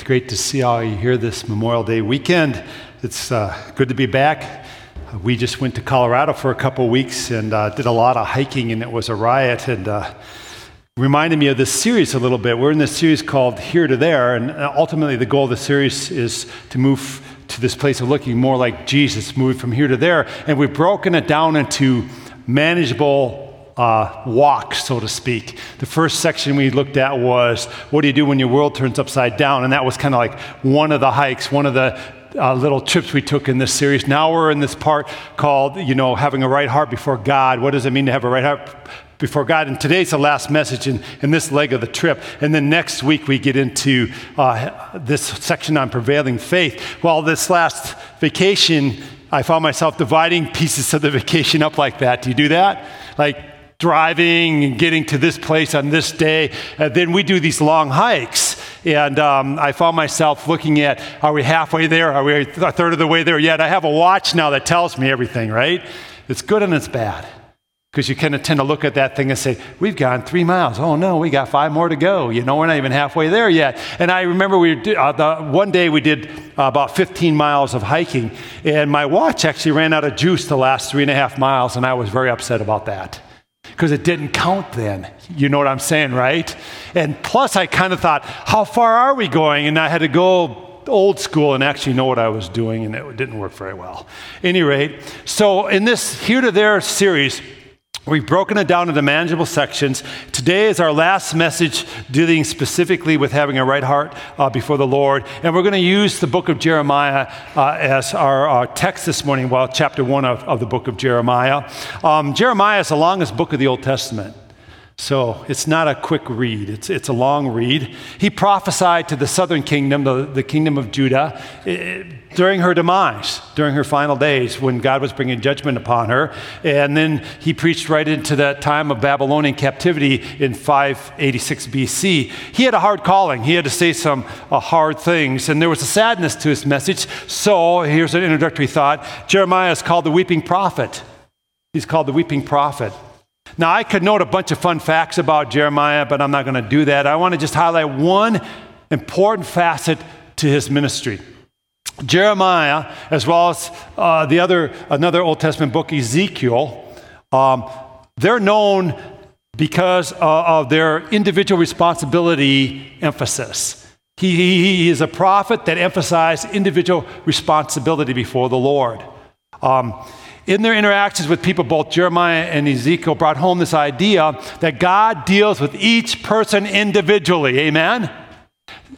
It's great to see all you here this Memorial Day weekend. It's uh, good to be back. We just went to Colorado for a couple weeks and uh, did a lot of hiking, and it was a riot. And uh, reminded me of this series a little bit. We're in this series called Here to There, and uh, ultimately the goal of the series is to move to this place of looking more like Jesus, moving from here to there. And we've broken it down into manageable uh, walk, so to speak. The first section we looked at was what do you do when your world turns upside down? And that was kind of like one of the hikes, one of the uh, little trips we took in this series. Now we're in this part called, you know, having a right heart before God. What does it mean to have a right heart before God? And today's the last message in, in this leg of the trip. And then next week we get into uh, this section on prevailing faith. Well, this last vacation, I found myself dividing pieces of the vacation up like that. Do you do that? Like, driving and getting to this place on this day. And then we do these long hikes. And um, I found myself looking at are we halfway there? Are we a third of the way there yet? I have a watch now that tells me everything, right? It's good and it's bad. Because you kind of tend to look at that thing and say, We've gone three miles. Oh no, we got five more to go. You know, we're not even halfway there yet. And I remember we uh, the, one day we did uh, about 15 miles of hiking, and my watch actually ran out of juice the last three and a half miles, and I was very upset about that because it didn't count then. You know what I'm saying, right? And plus, I kind of thought, how far are we going? And I had to go old school and actually know what I was doing, and it didn't work very well. Any rate, so in this here to there series, We've broken it down into manageable sections. Today is our last message dealing specifically with having a right heart uh, before the Lord. And we're going to use the book of Jeremiah uh, as our, our, text this morning, well, chapter one of, of the book of Jeremiah. Um, Jeremiah is the longest book of the Old Testament. So it's not a quick read, it's, it's a long read. He prophesied to the southern kingdom, the, the kingdom of Judah, eh, during her demise, during her final days when God was bringing judgment upon her. And then he preached right into that time of Babylonian captivity in 586 BC. He had a hard calling, he had to say some uh, hard things, and there was a sadness to his message. So here's an introductory thought Jeremiah is called the weeping prophet. He's called the weeping prophet. Now, I could note a bunch of fun facts about Jeremiah, but I'm not going to do that. I want to just highlight one important facet to his ministry. Jeremiah, as well as uh, the other, another Old Testament book, Ezekiel, um, they're known because uh, of their individual responsibility emphasis. He, he, is a prophet that emphasized individual responsibility before the Lord. Um, in their interactions with people, both Jeremiah and Ezekiel brought home this idea that God deals with each person individually. Amen?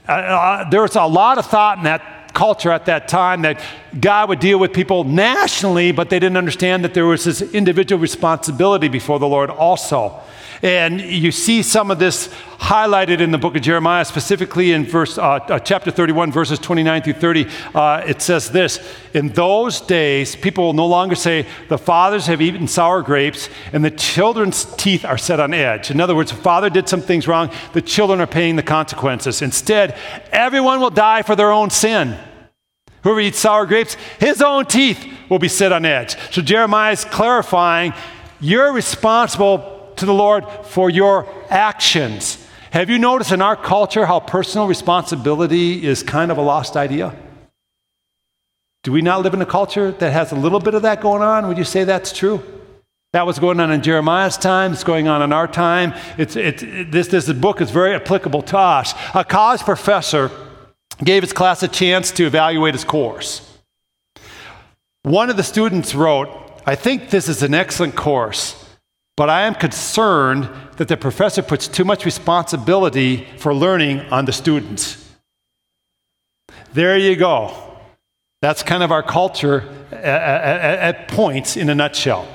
Uh, uh, there was a lot of thought in that culture at that time that God would deal with people nationally, but they didn't understand that there was this individual responsibility before the Lord also. And you see some of this highlighted in the book of Jeremiah, specifically in verse, uh, uh, chapter 31, verses 29 through 30. Uh, it says this In those days, people will no longer say, The fathers have eaten sour grapes, and the children's teeth are set on edge. In other words, the father did some things wrong, the children are paying the consequences. Instead, everyone will die for their own sin. Whoever eats sour grapes, his own teeth will be set on edge. So Jeremiah is clarifying you're responsible to the Lord for your actions. Have you noticed in our culture how personal responsibility is kind of a lost idea? Do we not live in a culture that has a little bit of that going on? Would you say that's true? That was going on in Jeremiah's time. It's going on in our time. It's, it's, this, this book is very applicable to us. A college professor gave his class a chance to evaluate his course. One of the students wrote, I think this is an excellent course. But I am concerned that the professor puts too much responsibility for learning on the students. There you go. That's kind of our culture at, at, at points in a nutshell.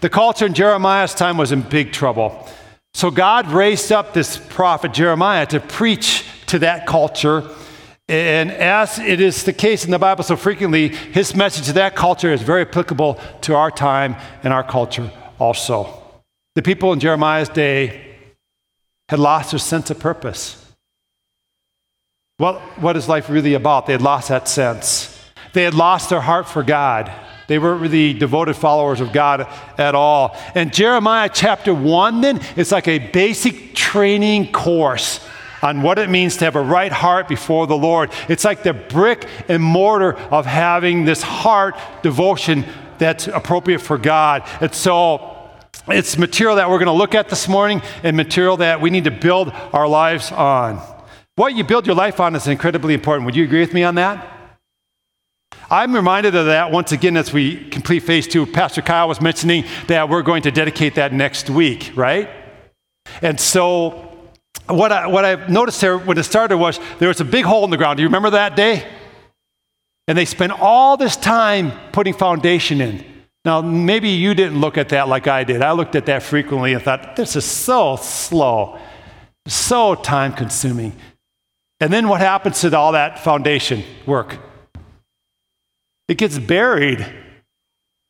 The culture in Jeremiah's time was in big trouble. So God raised up this prophet Jeremiah to preach to that culture. And as it is the case in the Bible so frequently, his message to that culture is very applicable to our time and our culture also. The people in Jeremiah's day had lost their sense of purpose. What, what is life really about? They had lost that sense. They had lost their heart for God. They weren't really devoted followers of God at all. And Jeremiah chapter 1 then is like a basic training course on what it means to have a right heart before the Lord. It's like the brick and mortar of having this heart devotion that's appropriate for God. And so it's material that we're going to look at this morning and material that we need to build our lives on. What you build your life on is incredibly important. Would you agree with me on that? I'm reminded of that once again as we complete phase two. Pastor Kyle was mentioning that we're going to dedicate that next week, right? And so, what, I, what I've noticed there when it started was there was a big hole in the ground. Do you remember that day? And they spent all this time putting foundation in. Now, maybe you didn't look at that like I did. I looked at that frequently and thought, this is so slow, so time consuming. And then what happens to all that foundation work? It gets buried.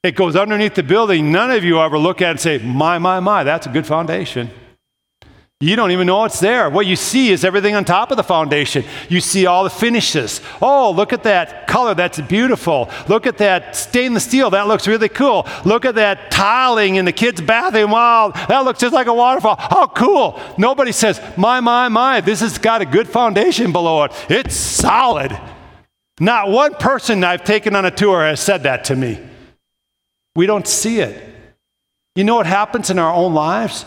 It goes underneath the building. None of you ever look at it and say, my, my, my, that's a good foundation. You don't even know it's there. What you see is everything on top of the foundation. You see all the finishes. Oh, look at that color. That's beautiful. Look at that stainless steel. That looks really cool. Look at that tiling in the kids' bathroom. Wow, that looks just like a waterfall. How cool. Nobody says, my, my, my, this has got a good foundation below it. It's solid. Not one person I've taken on a tour has said that to me. We don't see it. You know what happens in our own lives?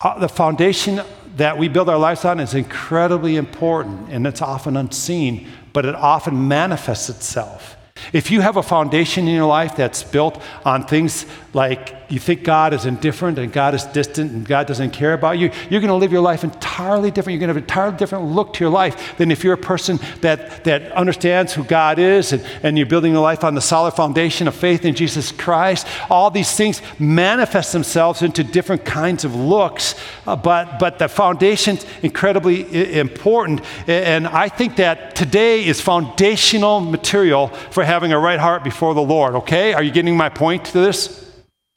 Uh, the foundation that we build our lives on is incredibly important and it's often unseen, but it often manifests itself. If you have a foundation in your life that's built on things like you think God is indifferent and God is distant and God doesn't care about you, you're going to live your life entirely different. You're going to have an entirely different look to your life than if you're a person that, that understands who God is and, and you're building your life on the solid foundation of faith in Jesus Christ. All these things manifest themselves into different kinds of looks, uh, but, but the foundation's incredibly I- important. And I think that today is foundational material for having a right heart before the Lord, okay? Are you getting my point to this?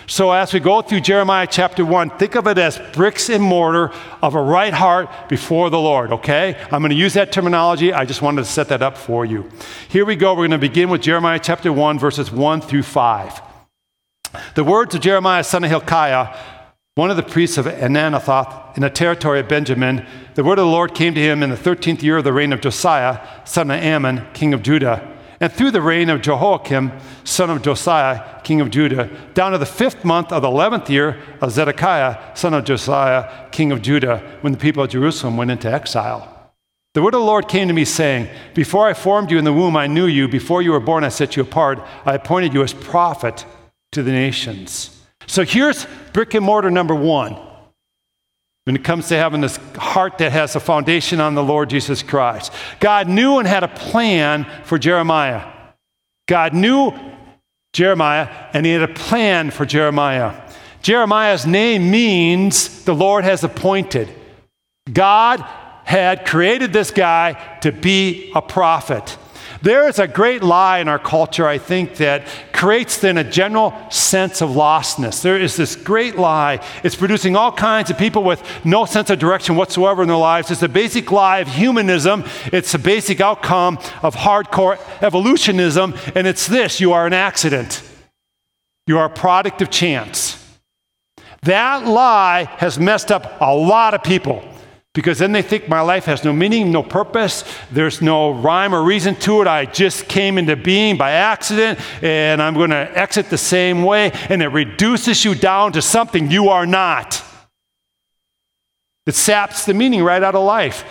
So, as we go through Jeremiah chapter 1, think of it as bricks and mortar of a right heart before the Lord, okay? I'm going to use that terminology. I just wanted to set that up for you. Here we go. We're going to begin with Jeremiah chapter 1, verses 1 through 5. The words of Jeremiah, son of Hilkiah, one of the priests of Anathoth in the territory of Benjamin, the word of the Lord came to him in the 13th year of the reign of Josiah, son of Amon, king of Judah and through the reign of Jehoiakim, son of Josiah, king of Judah, down to the fifth month of the eleventh year of Zedekiah, son of Josiah, king of Judah, when the people of Jerusalem went into exile. The word of the Lord came to me, saying, Before I formed you in the womb, I knew you. Before you were born, I set you apart. I appointed you as prophet to the nations. So here's brick and mortar number one when it comes to having this heart that has a foundation on the Lord Jesus Christ. God knew and had a plan for Jeremiah. God knew Jeremiah and he had a plan for Jeremiah. Jeremiah's name means the Lord has appointed. God had created this guy to be a prophet. There is a great lie in our culture, I think, that creates then a general sense of lostness. There is this great lie. It's producing all kinds of people with no sense of direction whatsoever in their lives. It's a basic lie of humanism, it's a basic outcome of hardcore evolutionism, and it's this you are an accident, you are a product of chance. That lie has messed up a lot of people. Because then they think my life has no meaning, no purpose, there's no rhyme or reason to it. I just came into being by accident and I'm going to exit the same way. And it reduces you down to something you are not. It saps the meaning right out of life.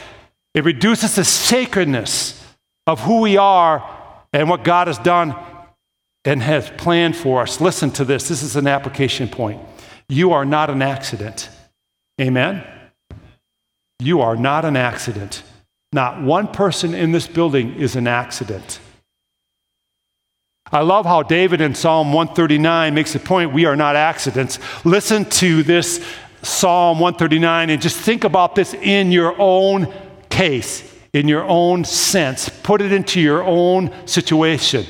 It reduces the sacredness of who we are and what God has done and has planned for us. Listen to this. This is an application point. You are not an accident. Amen. You are not an accident. Not one person in this building is an accident. I love how David in Psalm 139 makes the point we are not accidents. Listen to this Psalm 139 and just think about this in your own case, in your own sense. Put it into your own situation.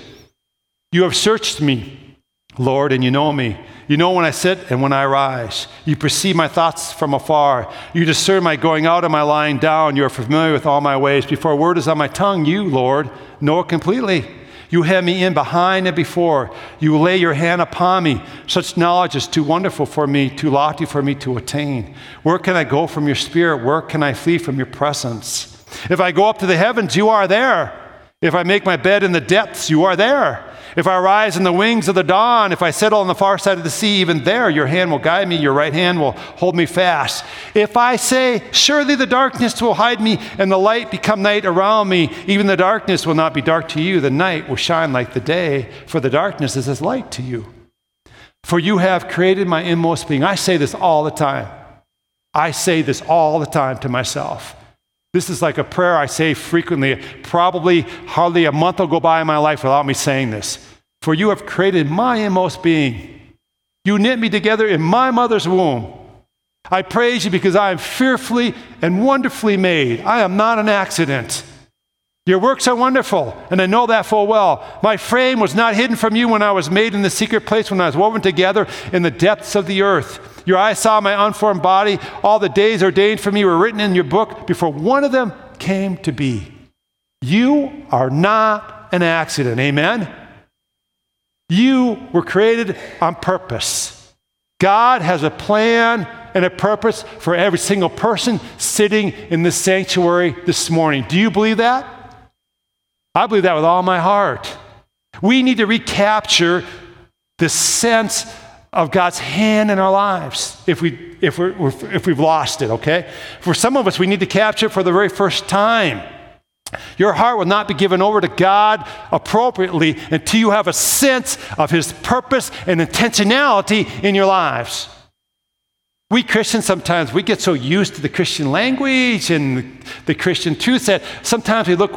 You have searched me, Lord, and you know me. You know when I sit and when I rise. You perceive my thoughts from afar. You discern my going out and my lying down. You are familiar with all my ways. Before a word is on my tongue, you, Lord, know it completely. You hem me in behind and before. You lay your hand upon me. Such knowledge is too wonderful for me, too lofty for me to attain. Where can I go from your spirit? Where can I flee from your presence? If I go up to the heavens, you are there. If I make my bed in the depths, you are there. If I rise in the wings of the dawn, if I settle on the far side of the sea, even there your hand will guide me, your right hand will hold me fast. If I say, Surely the darkness will hide me, and the light become night around me, even the darkness will not be dark to you. The night will shine like the day, for the darkness is as light to you. For you have created my inmost being. I say this all the time. I say this all the time to myself. This is like a prayer I say frequently. Probably hardly a month will go by in my life without me saying this. For you have created my inmost being. You knit me together in my mother's womb. I praise you because I am fearfully and wonderfully made. I am not an accident. Your works are wonderful, and I know that full well. My frame was not hidden from you when I was made in the secret place, when I was woven together in the depths of the earth. Your eyes saw my unformed body. All the days ordained for me were written in your book before one of them came to be. You are not an accident. Amen? You were created on purpose. God has a plan and a purpose for every single person sitting in this sanctuary this morning. Do you believe that? I believe that with all my heart. We need to recapture the sense of God's hand in our lives if, we, if, we're, if we've lost it, okay? For some of us, we need to capture it for the very first time. Your heart will not be given over to God appropriately until you have a sense of His purpose and intentionality in your lives. We Christians sometimes we get so used to the Christian language and the Christian truth that sometimes we look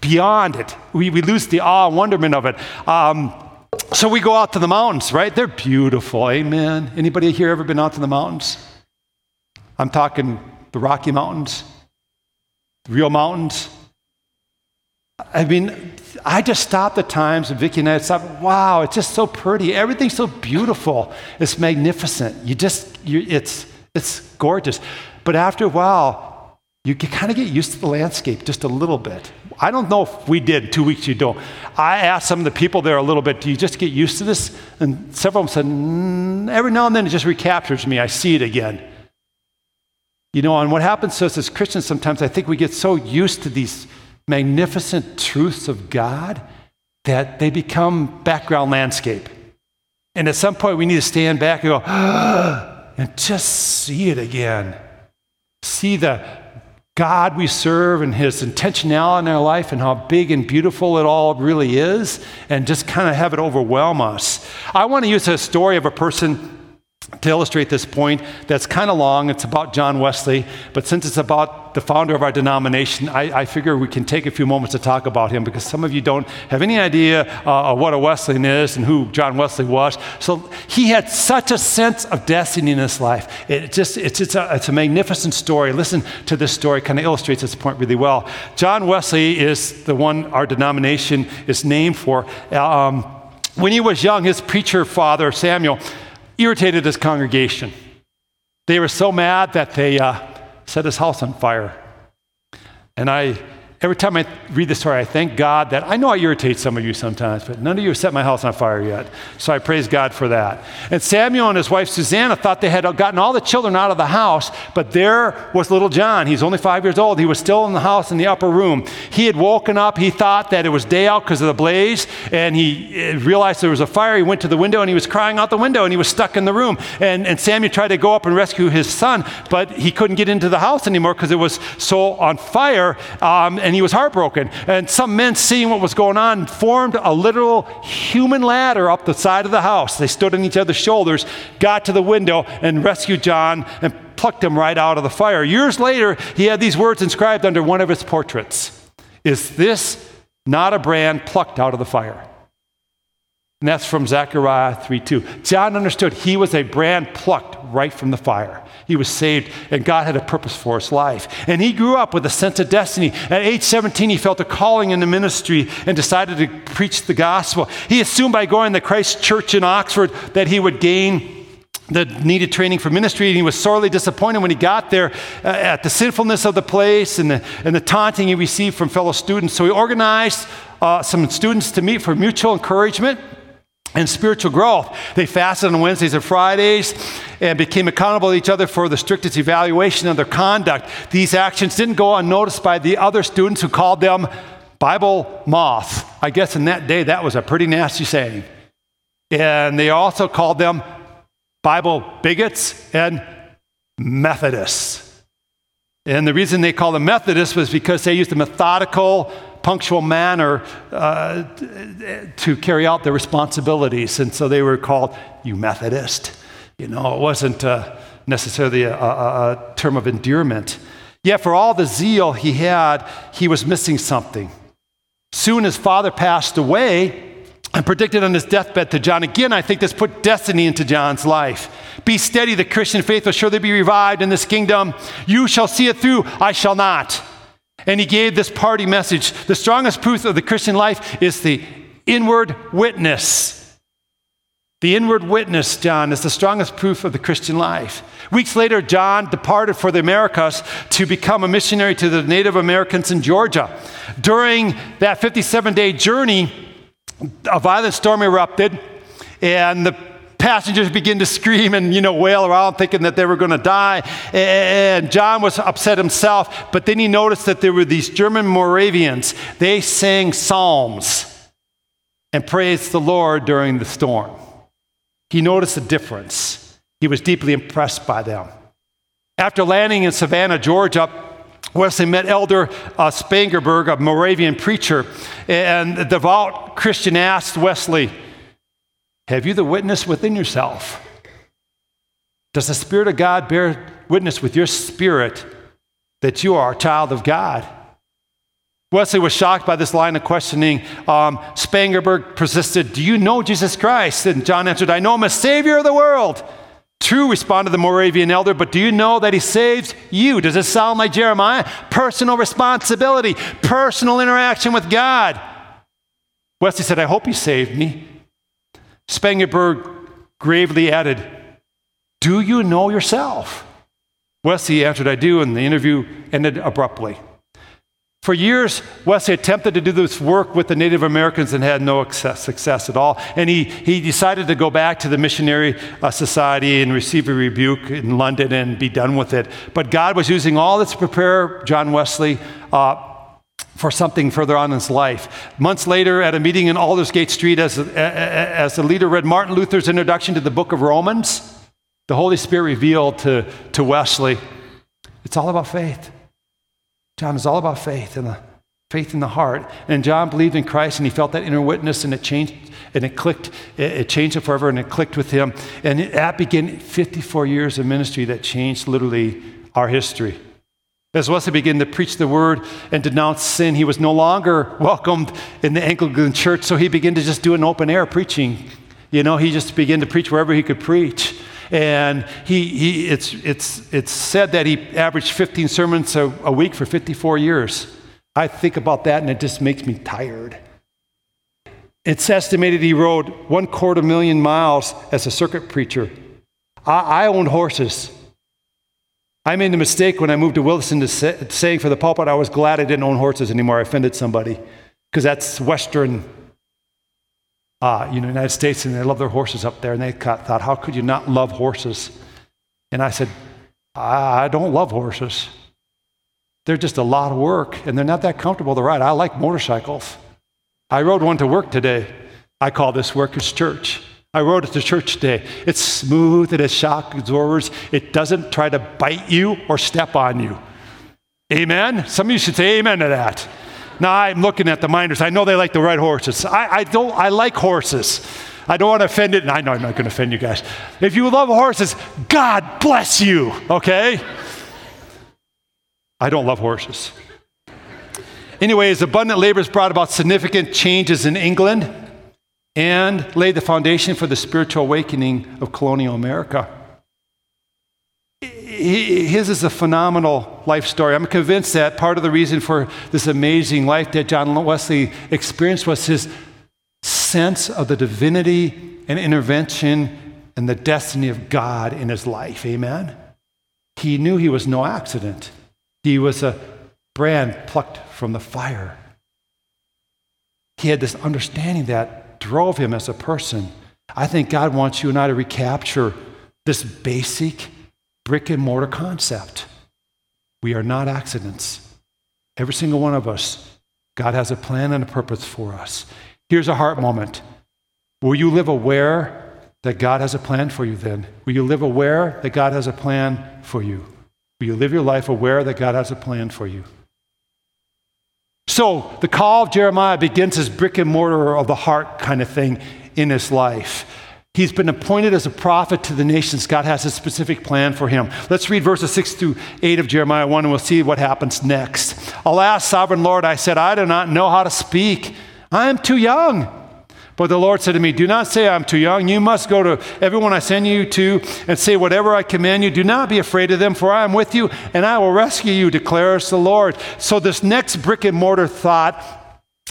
beyond it. We, we lose the awe and wonderment of it. Um, so we go out to the mountains, right? They're beautiful. Amen. Anybody here ever been out to the mountains? I'm talking the Rocky Mountains, the real mountains. I mean, I just stopped at times, and Vicki and I stopped. Wow, it's just so pretty. Everything's so beautiful. It's magnificent. You just, you, it's, it's gorgeous. But after a while, you kind of get used to the landscape just a little bit. I don't know if we did two weeks you don't. I asked some of the people there a little bit, do you just get used to this? And several of them said, mm, every now and then it just recaptures me. I see it again. You know, and what happens to us as Christians sometimes, I think we get so used to these magnificent truths of God that they become background landscape. And at some point, we need to stand back and go, and just see it again. See the God we serve and his intentionality in our life and how big and beautiful it all really is, and just kind of have it overwhelm us. I want to use a story of a person to illustrate this point that's kind of long. It's about John Wesley, but since it's about the founder of our denomination, I, I, figure we can take a few moments to talk about him because some of you don't have any idea uh, of what a Wesleyan is and who John Wesley was. So he had such a sense of destiny in his life. It just, it's, it's, a, it's a magnificent story. Listen to this story, kind of illustrates this point really well. John Wesley is the one our denomination is named for. Um, when he was young, his preacher father, Samuel, irritated his congregation. They were so mad that they uh, set his house on fire. And I Every time I read the story, I thank God that I know I irritate some of you sometimes, but none of you have set my house on fire yet. So I praise God for that. And Samuel and his wife Susanna thought they had gotten all the children out of the house, but there was little John. He's only five years old. He was still in the house in the upper room. He had woken up. He thought that it was day out because of the blaze, and he eh, realized there was a fire. He went to the window and he was crying out the window, and he was stuck in the room. And, and Samuel tried to go up and rescue his son, but he couldn't get into the house anymore because it was so on fire. Um, and he was heartbroken. And some men, seeing what was going on, formed a literal human ladder up the side of the house. They stood on each other's shoulders, got to the window, and rescued John and plucked him right out of the fire. Years later, he had these words inscribed under one of his portraits Is this not a brand plucked out of the fire? And that's from Zechariah 3 2. John understood he was a brand plucked right from the fire. He was saved, and God had a purpose for his life. And he grew up with a sense of destiny. At age 17, he felt a calling in the ministry and decided to preach the gospel. He assumed by going to Christ Church in Oxford that he would gain that needed training for ministry, and he was sorely disappointed when he got there uh, at the sinfulness of the place and the, and the taunting he received from fellow students. So he organized uh, some students to meet for mutual encouragement and spiritual growth. They fasted on Wednesdays and Fridays and became accountable to each other for the strictest evaluation of their conduct. These actions didn't go unnoticed by the other students who called them Bible moth. I guess in that day that was a pretty nasty saying. And they also called them Bible bigots and Methodists. And the reason they called them Methodists was because they used a methodical, punctual manner uh, to carry out their responsibilities. And so they were called, you Methodist. You know, it wasn't uh, necessarily a, a, a term of endearment. Yet, for all the zeal he had, he was missing something. Soon his father passed away, and predicted on his deathbed to John. Again, I think this put destiny into John's life. Be steady, the Christian faith will surely be revived in this kingdom. You shall see it through, I shall not. And he gave this party message. The strongest proof of the Christian life is the inward witness. The inward witness, John, is the strongest proof of the Christian life. Weeks later, John departed for the Americas to become a missionary to the Native Americans in Georgia. During that 57 day journey, a violent storm erupted, and the passengers began to scream and you know wail around thinking that they were going to die and john was upset himself but then he noticed that there were these german moravians. They sang psalms and praised the lord during the storm. He noticed a difference. He was deeply impressed by them. After landing in savannah georgia Wesley met Elder uh, Spangenberg, a Moravian preacher, and the devout Christian asked Wesley, Have you the witness within yourself? Does the Spirit of God bear witness with your spirit that you are a child of God? Wesley was shocked by this line of questioning. Um, Spangenberg persisted, Do you know Jesus Christ? And John answered, I know him as Savior of the world. True, responded the Moravian elder, but do you know that he saves you? Does it sound like Jeremiah? Personal responsibility, personal interaction with God. Wesley said, I hope he saved me. Spangenberg gravely added, Do you know yourself? Wesley answered, I do, and the interview ended abruptly. For years, Wesley attempted to do this work with the Native Americans and had no success at all. And he, he decided to go back to the Missionary uh, Society and receive a rebuke in London and be done with it. But God was using all this to prepare John Wesley uh, for something further on in his life. Months later, at a meeting in Aldersgate Street, as, as the leader read Martin Luther's introduction to the book of Romans, the Holy Spirit revealed to, to Wesley it's all about faith. John is all about faith and the faith in the heart. And John believed in Christ and he felt that inner witness and it changed and it clicked. It, it changed him forever and it clicked with him. And that began 54 years of ministry that changed literally our history. As Wesley began to preach the word and denounce sin, he was no longer welcomed in the Anglican church, so he began to just do an open air preaching. You know, he just began to preach wherever he could preach. And he, he, it's, it's, it's said that he averaged 15 sermons a, a week for 54 years. I think about that and it just makes me tired. It's estimated he rode one quarter million miles as a circuit preacher. I, I owned horses. I made the mistake when I moved to Williston to say, saying for the pulpit I was glad I didn't own horses anymore. I offended somebody because that's Western uh, you know, United States, and they love their horses up there. And they thought, how could you not love horses? And I said, I, I don't love horses. They're just a lot of work, and they're not that comfortable to ride. I like motorcycles. I rode one to work today. I call this Workers' Church. I rode it to church today. It's smooth, it has shock absorbers, it doesn't try to bite you or step on you. Amen? Some of you should say amen to that. Now I'm looking at the miners. I know they like to ride horses. I, I don't. I like horses. I don't want to offend it, and I know I'm not going to offend you guys. If you love horses, God bless you. Okay. I don't love horses. Anyways, abundant labor has brought about significant changes in England and laid the foundation for the spiritual awakening of colonial America his is a phenomenal life story. I'm convinced that part of the reason for this amazing life that John Wesley experienced was his sense of the divinity and intervention and the destiny of God in his life. Amen? He knew he was no accident, he was a brand plucked from the fire. He had this understanding that drove him as a person. I think God wants you and I to recapture this basic brick and mortar concept. We are not accidents. Every single one of us, God has a plan and a purpose for us. Here's a heart moment. Will you live aware that God has a plan for you then? Will you live aware that God has a plan for you? Will you live your life aware that God has a plan for you? So the call of Jeremiah begins as brick and mortar of the heart kind of thing in his life. He's been appointed as a prophet to the nations. God has a specific plan for him. Let's read verses 6 through 8 of Jeremiah 1 and we'll see what happens next. Alas, sovereign Lord, I said, I do not know how to speak. I am too young. But the Lord said to me, Do not say I'm too young. You must go to everyone I send you to and say whatever I command you. Do not be afraid of them, for I am with you and I will rescue you, declares the Lord. So, this next brick and mortar thought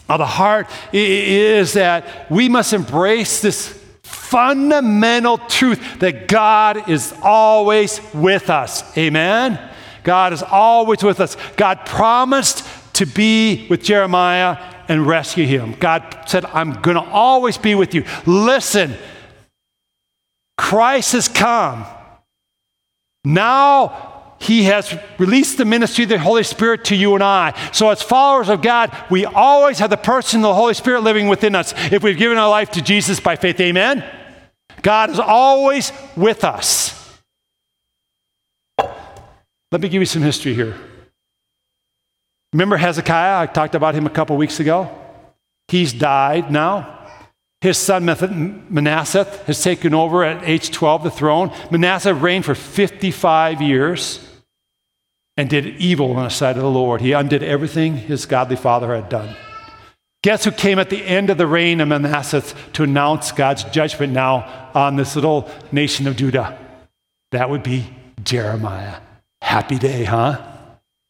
of the heart is that we must embrace this fundamental truth that God is always with us. Amen? God is always with us. God promised to be with Jeremiah and rescue him. God said, I'm going to always be with you. Listen, Christ has come. Now he has released the ministry of the Holy Spirit to you and I. So, as followers of God, we always have the person of the Holy Spirit living within us if we've given our life to Jesus by faith. Amen? God is always with us. Let me give you some history here. Remember Hezekiah? I talked about him a couple weeks ago. He's died now. His son Manasseh has taken over at age 12 the throne. Manasseh reigned for 55 years and did evil on the side of the Lord. He undid everything his godly father had done. Guess who came at the end of the reign of Manasseh to announce God's judgment now on this little nation of Judah? That would be Jeremiah. Happy day, huh?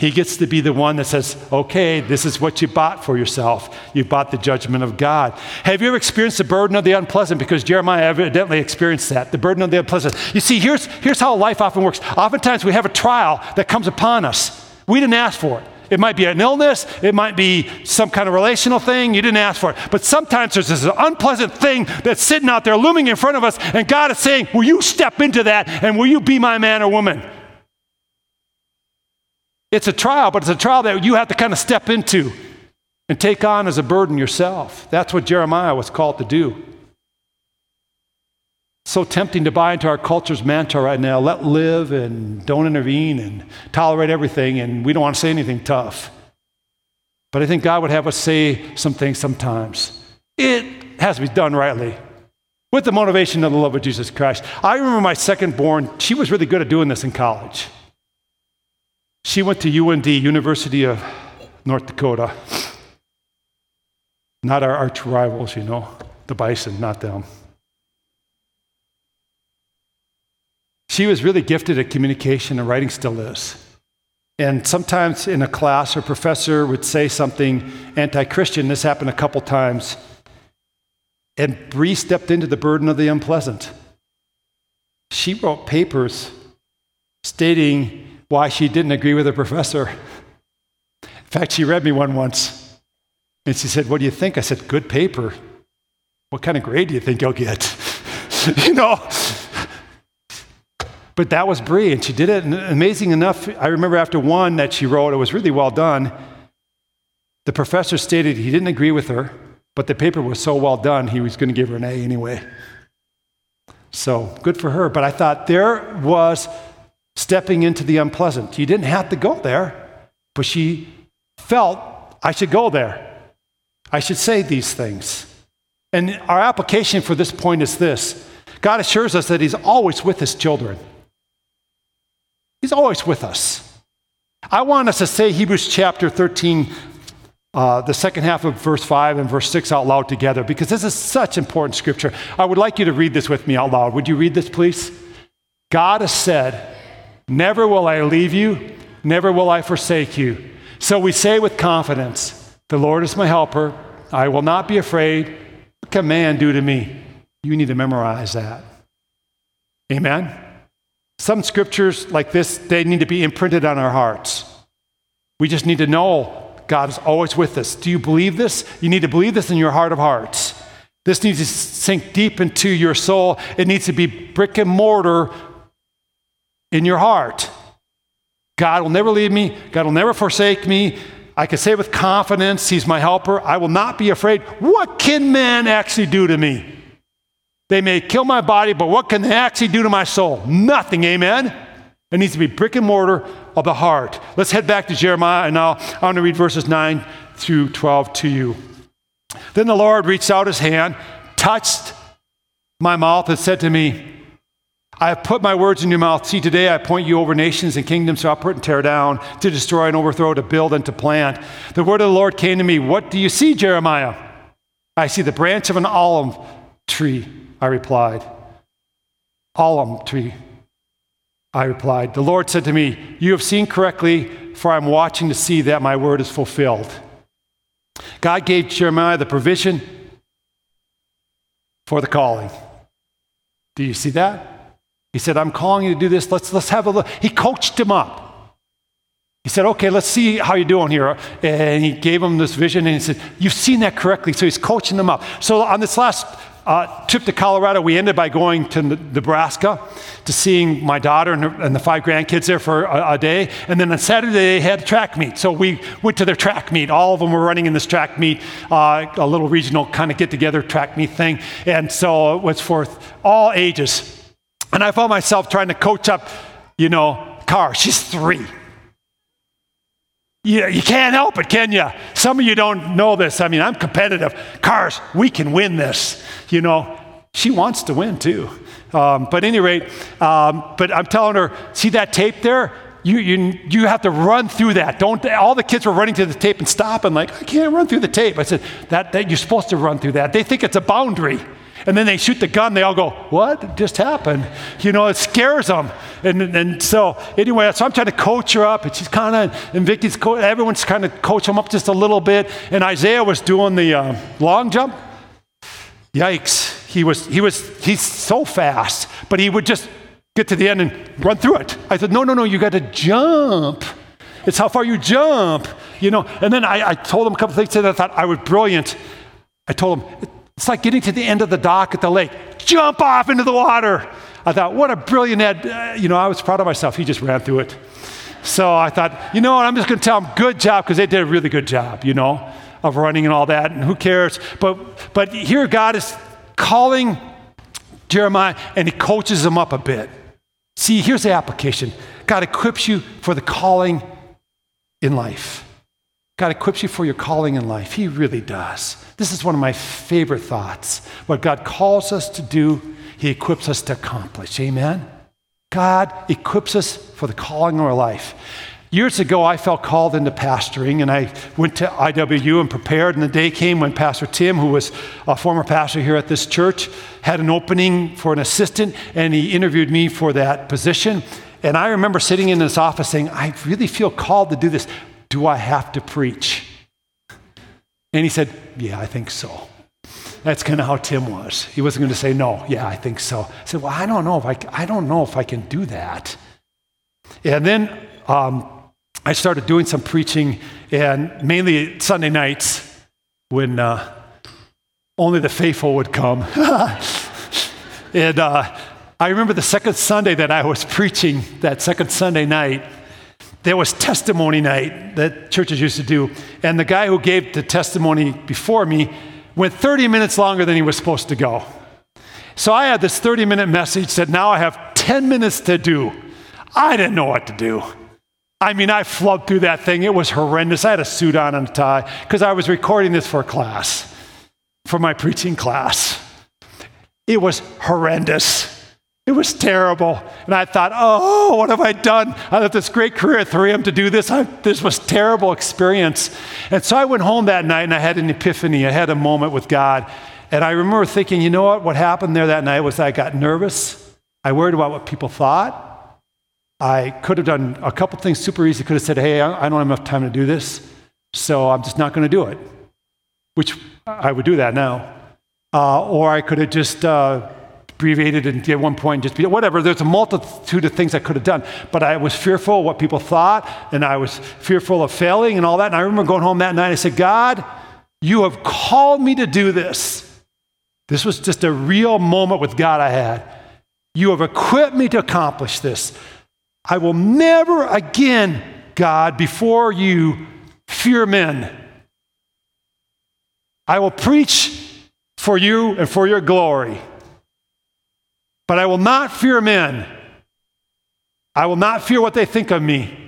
He gets to be the one that says, okay, this is what you bought for yourself. You bought the judgment of God. Have you ever experienced the burden of the unpleasant? Because Jeremiah evidently experienced that, the burden of the unpleasant. You see, here's, here's how life often works. Oftentimes we have a trial that comes upon us. We didn't ask for it. It might be an illness, it might be some kind of relational thing, you didn't ask for it. But sometimes there's this unpleasant thing that's sitting out there looming in front of us, and God is saying, Will you step into that and will you be my man or woman? It's a trial, but it's a trial that you have to kind of step into and take on as a burden yourself. That's what Jeremiah was called to do. So tempting to buy into our culture's mantra right now let live and don't intervene and tolerate everything, and we don't want to say anything tough. But I think God would have us say some things sometimes. It has to be done rightly with the motivation of the love of Jesus Christ. I remember my second born, she was really good at doing this in college. She went to UND, University of North Dakota. Not our arch rivals, you know, the bison, not them. She was really gifted at communication, and writing still is. And sometimes in a class, her professor would say something anti Christian. This happened a couple times. And Bree stepped into the burden of the unpleasant. She wrote papers stating why she didn't agree with her professor. In fact, she read me one once. And she said, What do you think? I said, Good paper. What kind of grade do you think you'll get? you know? But that was Bree, and she did it. And amazing enough, I remember after one that she wrote, it was really well done. The professor stated he didn't agree with her, but the paper was so well done, he was going to give her an A anyway. So good for her. But I thought there was stepping into the unpleasant. You didn't have to go there, but she felt I should go there. I should say these things. And our application for this point is this God assures us that He's always with His children, He's always with us. I want us to say Hebrews chapter 13, uh, the second half of verse 5 and verse 6 out loud together because this is such important scripture. I would like you to read this with me out loud. Would you read this, please? God has said, Never will I leave you, never will I forsake you. So we say with confidence, The Lord is my helper. I will not be afraid. What can man do to me? You need to memorize that. Amen? Some scriptures like this, they need to be imprinted on our hearts. We just need to know God is always with us. Do you believe this? You need to believe this in your heart of hearts. This needs to sink deep into your soul. It needs to be brick and mortar in your heart. God will never leave me. God will never forsake me. I can say with confidence, He's my helper. I will not be afraid. What can man actually do to me? They may kill my body, but what can they actually do to my soul? Nothing, amen? It needs to be brick and mortar of the heart. Let's head back to Jeremiah, and now I want to read verses 9 through 12 to you. Then the Lord reached out his hand, touched my mouth, and said to me, I have put my words in your mouth. See, today I point you over nations and kingdoms to uproot and tear down, to destroy and overthrow, to build and to plant. The word of the Lord came to me. What do you see, Jeremiah? I see the branch of an olive tree, I replied. Olive tree, I replied. The Lord said to me, You have seen correctly, for I'm watching to see that my word is fulfilled. God gave Jeremiah the provision for the calling. Do you see that? He said, I'm calling you to do this. Let's, let's have a look. He coached him up. He said, Okay, let's see how you're doing here. And he gave him this vision and he said, You've seen that correctly. So he's coaching them up. So on this last uh, trip to Colorado, we ended by going to Nebraska to seeing my daughter and, her, and the five grandkids there for a, a, day. And then on Saturday, they had track meet. So we went to their track meet. All of them were running in this track meet, uh, a little regional kind of get together track meet thing. And so it was for all ages. And I found myself trying to coach up, you know, Car. She's three. You, you can't help it, can you? Some of you don't know this. I mean, I'm competitive. Cars, we can win this. You know, she wants to win too. Um, but any rate, um, but I'm telling her, see that tape there? You, you, you have to run through that. Don't, all the kids were running to the tape and stopping like, I can't run through the tape. I said, that, that, you're supposed to run through that. They think it's a boundary. And then they shoot the gun, they all go, What just happened? You know, it scares them. And, and so, anyway, so I'm trying to coach her up, and she's kind of, and Vicky's, everyone's kind of coach them up just a little bit. And Isaiah was doing the uh, long jump. Yikes. He was, he was, he's so fast, but he would just get to the end and run through it. I said, No, no, no, you got to jump. It's how far you jump, you know. And then I, I told him a couple things that I thought I was brilliant. I told him, it's like getting to the end of the dock at the lake. Jump off into the water. I thought, what a brilliant Ed. Uh, you know, I was proud of myself. He just ran through it. So I thought, you know what, I'm just going to tell him good job because they did a really good job, you know, of running and all that. And who cares? But, but here God is calling Jeremiah and he coaches him up a bit. See, here's the application God equips you for the calling in life. God equips you for your calling in life. He really does. This is one of my favorite thoughts. What God calls us to do, He equips us to accomplish. Amen? God equips us for the calling of our life. Years ago, I felt called into pastoring, and I went to IWU and prepared. And the day came when Pastor Tim, who was a former pastor here at this church, had an opening for an assistant, and he interviewed me for that position. And I remember sitting in his office saying, I really feel called to do this. Do I have to preach? And he said, Yeah, I think so. That's kind of how Tim was. He wasn't going to say, No, yeah, I think so. I said, Well, I don't know if I, I don't know if I can do that. And then um, I started doing some preaching, and mainly Sunday nights when uh, only the faithful would come. and uh, I remember the second Sunday that I was preaching, that second Sunday night, there was testimony night that churches used to do. And the guy who gave the testimony before me went 30 minutes longer than he was supposed to go. So I had this 30 minute message that now I have 10 minutes to do. I didn't know what to do. I mean, I flubbed through that thing. It was horrendous. I had a suit on and a tie because I was recording this for class, for my preaching class. It was horrendous. It was terrible. And I thought, oh, what have I done? I had this great career at 3M to do this. I, this was terrible experience. And so I went home that night and I had an epiphany. I had a moment with God. And I remember thinking, you know what? What happened there that night was I got nervous. I worried about what people thought. I could have done a couple things super easy. Could have said, hey, I don't have enough time to do this. So I'm just not going to do it, which I would do that now. Uh, or I could have just uh, abbreviated and at one point just be whatever. There's a multitude of things I could have done. But I was fearful of what people thought, and I was fearful of failing and all that. And I remember going home that night, I said, God, you have called me to do this. This was just a real moment with God I had. You have equipped me to accomplish this. I will never again, God, before you, fear men. I will preach for you and for your glory. But I will not fear men. I will not fear what they think of me.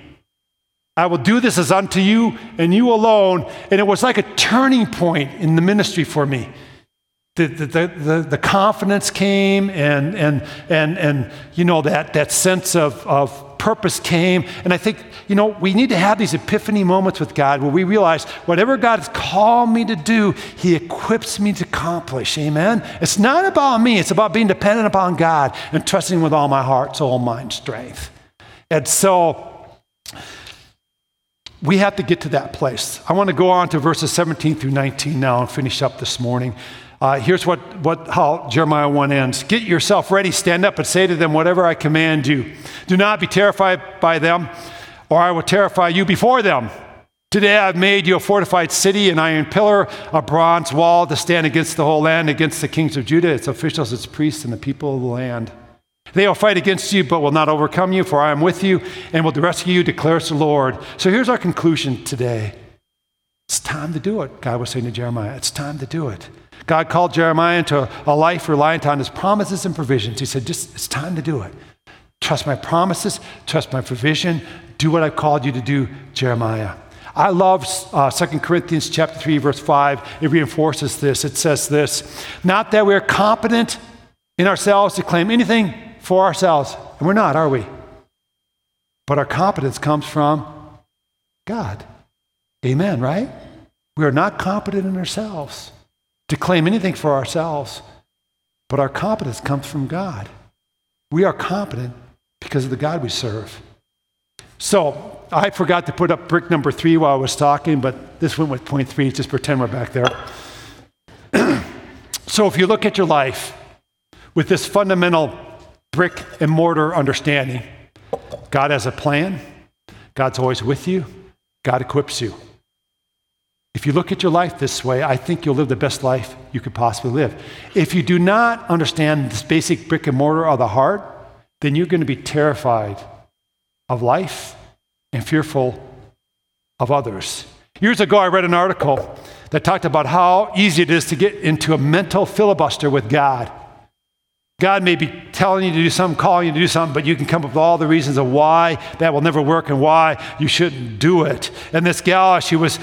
I will do this as unto you and you alone. And it was like a turning point in the ministry for me the, the, the, the, confidence came and, and, and, and you know, that, that sense of, of purpose came. And I think, you know, we need to have these epiphany moments with God where we realize whatever God has called me to do, He equips me to accomplish. Amen? It's not about me, it's about being dependent upon God and trusting with all my heart, soul, mind, strength. And so, we have to get to that place. I want to go on to verses 17 through 19 now and finish up this morning. Uh, here's what, what, how Jeremiah 1 ends Get yourself ready, stand up, and say to them whatever I command you. Do not be terrified by them, or I will terrify you before them. Today I have made you a fortified city, an iron pillar, a bronze wall to stand against the whole land, against the kings of Judah, its officials, its priests, and the people of the land. They will fight against you, but will not overcome you, for I am with you and will rescue you, declares the Lord. So here's our conclusion today. It's time to do it, God was saying to Jeremiah. It's time to do it. God called Jeremiah into a life reliant on his promises and provisions. He said, just, it's time to do it. Trust my promises, trust my provision, do what I've called you to do, Jeremiah. I love uh, 2 Corinthians chapter 3, verse 5. It reinforces this. It says this, not that we're competent in ourselves to claim anything for ourselves. And we're not, are we? But our competence comes from God. Amen, right? We are not competent in ourselves to claim anything for ourselves, but our competence comes from God. We are competent because of the God we serve. So I forgot to put up brick number three while I was talking, but this went with point three. Just pretend we're back there. so if you look at your life with this fundamental brick and mortar understanding, God has a plan, God's always with you, God equips you. If you look at your life this way, I think you'll live the best life you could possibly live. If you do not understand this basic brick and mortar of the heart, then you're going to be terrified of life and fearful of others. Years ago, I read an article that talked about how easy it is to get into a mental filibuster with God. God may be telling you to do something, calling you to do something, but you can come up with all the reasons of why that will never work and why you shouldn't do it. And this gal, she was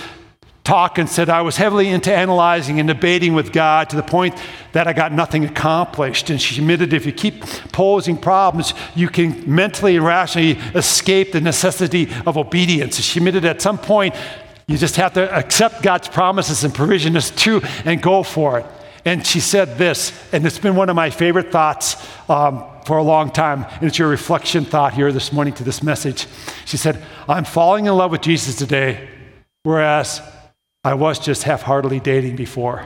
talk and said I was heavily into analyzing and debating with God to the point that I got nothing accomplished. And she admitted if you keep posing problems, you can mentally and rationally escape the necessity of obedience. She admitted at some point, you just have to accept God's promises and provision as true and go for it. And she said this, and it's been one of my favorite thoughts um, for a long time, and it's your reflection thought here this morning to this message. She said, I'm falling in love with Jesus today, whereas I was just half heartedly dating before.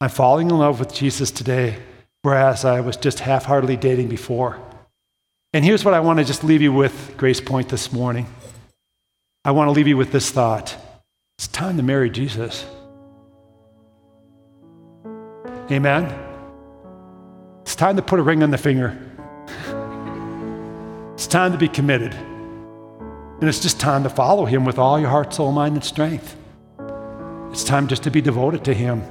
I'm falling in love with Jesus today, whereas I was just half heartedly dating before. And here's what I want to just leave you with, Grace Point, this morning. I want to leave you with this thought it's time to marry Jesus. Amen? It's time to put a ring on the finger. It's time to be committed. And it's just time to follow him with all your heart, soul, mind, and strength. It's time just to be devoted to him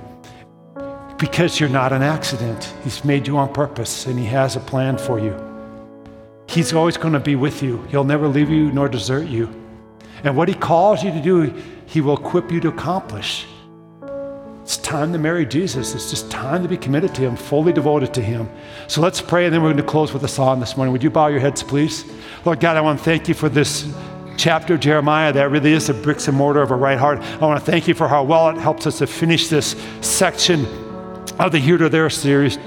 because you're not an accident. He's made you on purpose and he has a plan for you. He's always going to be with you, he'll never leave you nor desert you. And what he calls you to do, he will equip you to accomplish. It's time to marry Jesus. It's just time to be committed to Him, fully devoted to Him. So let's pray, and then we're going to close with a song this morning. Would you bow your heads, please? Lord God, I want to thank you for this chapter of Jeremiah that really is the bricks and mortar of a right heart. I want to thank you for how well it helps us to finish this section of the Here to There series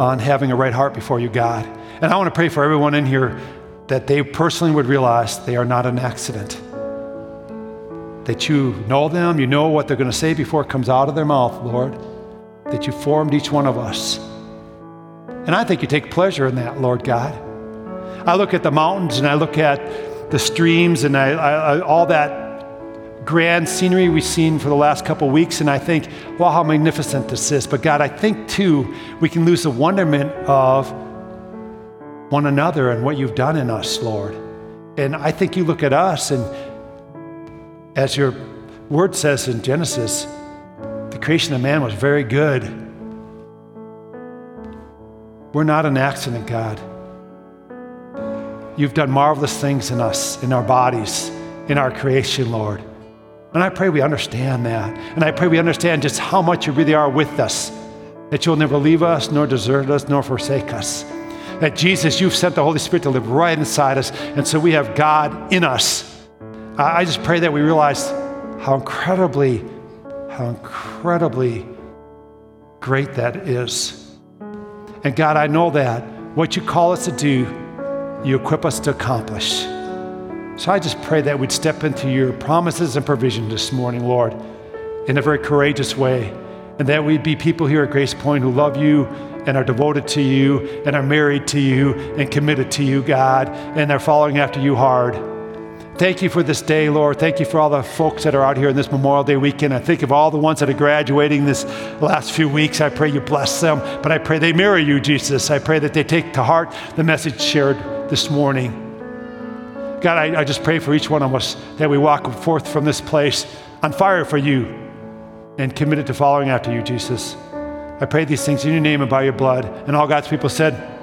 on having a right heart before you, God. And I want to pray for everyone in here that they personally would realize they are not an accident. That you know them, you know what they're going to say before it comes out of their mouth, Lord. That you formed each one of us And I think you take pleasure in that, Lord God. I look at the mountains and I look at the streams and I, I, all that grand scenery we've seen for the last couple weeks, and I think, wow, how magnificent this is. But God, I think too, we can lose the wonderment of one another and what you've done in us, Lord. And I think you look at us, and as your word says in Genesis, the creation of man was very good. We're not an accident, God. You've done marvelous things in us, in our bodies, in our creation, Lord. And I pray we understand that. And I pray we understand just how much you really are with us, that you'll never leave us, nor desert us, nor forsake us. That Jesus, you've sent the Holy Spirit to live right inside us. And so we have God in us. I just pray that we realize how incredibly, how incredibly great that is. And God, I know that what you call us to do, you equip us to accomplish. So I just pray that we'd step into your promises and provision this morning, Lord, in a very courageous way, and that we'd be people here at Grace Point who love you and are devoted to you and are married to you and committed to you, God, and are following after you hard. Thank you for this day, Lord. Thank you for all the folks that are out here in this Memorial Day weekend. I think of all the ones that are graduating this last few weeks. I pray you bless them, but I pray they marry you, Jesus. I pray that they take to heart the message shared this morning. God, I, I just pray for each one of us that we walk forth from this place on fire for you and committed to following after you, Jesus. I pray these things in your name and by your blood. And all God's people said,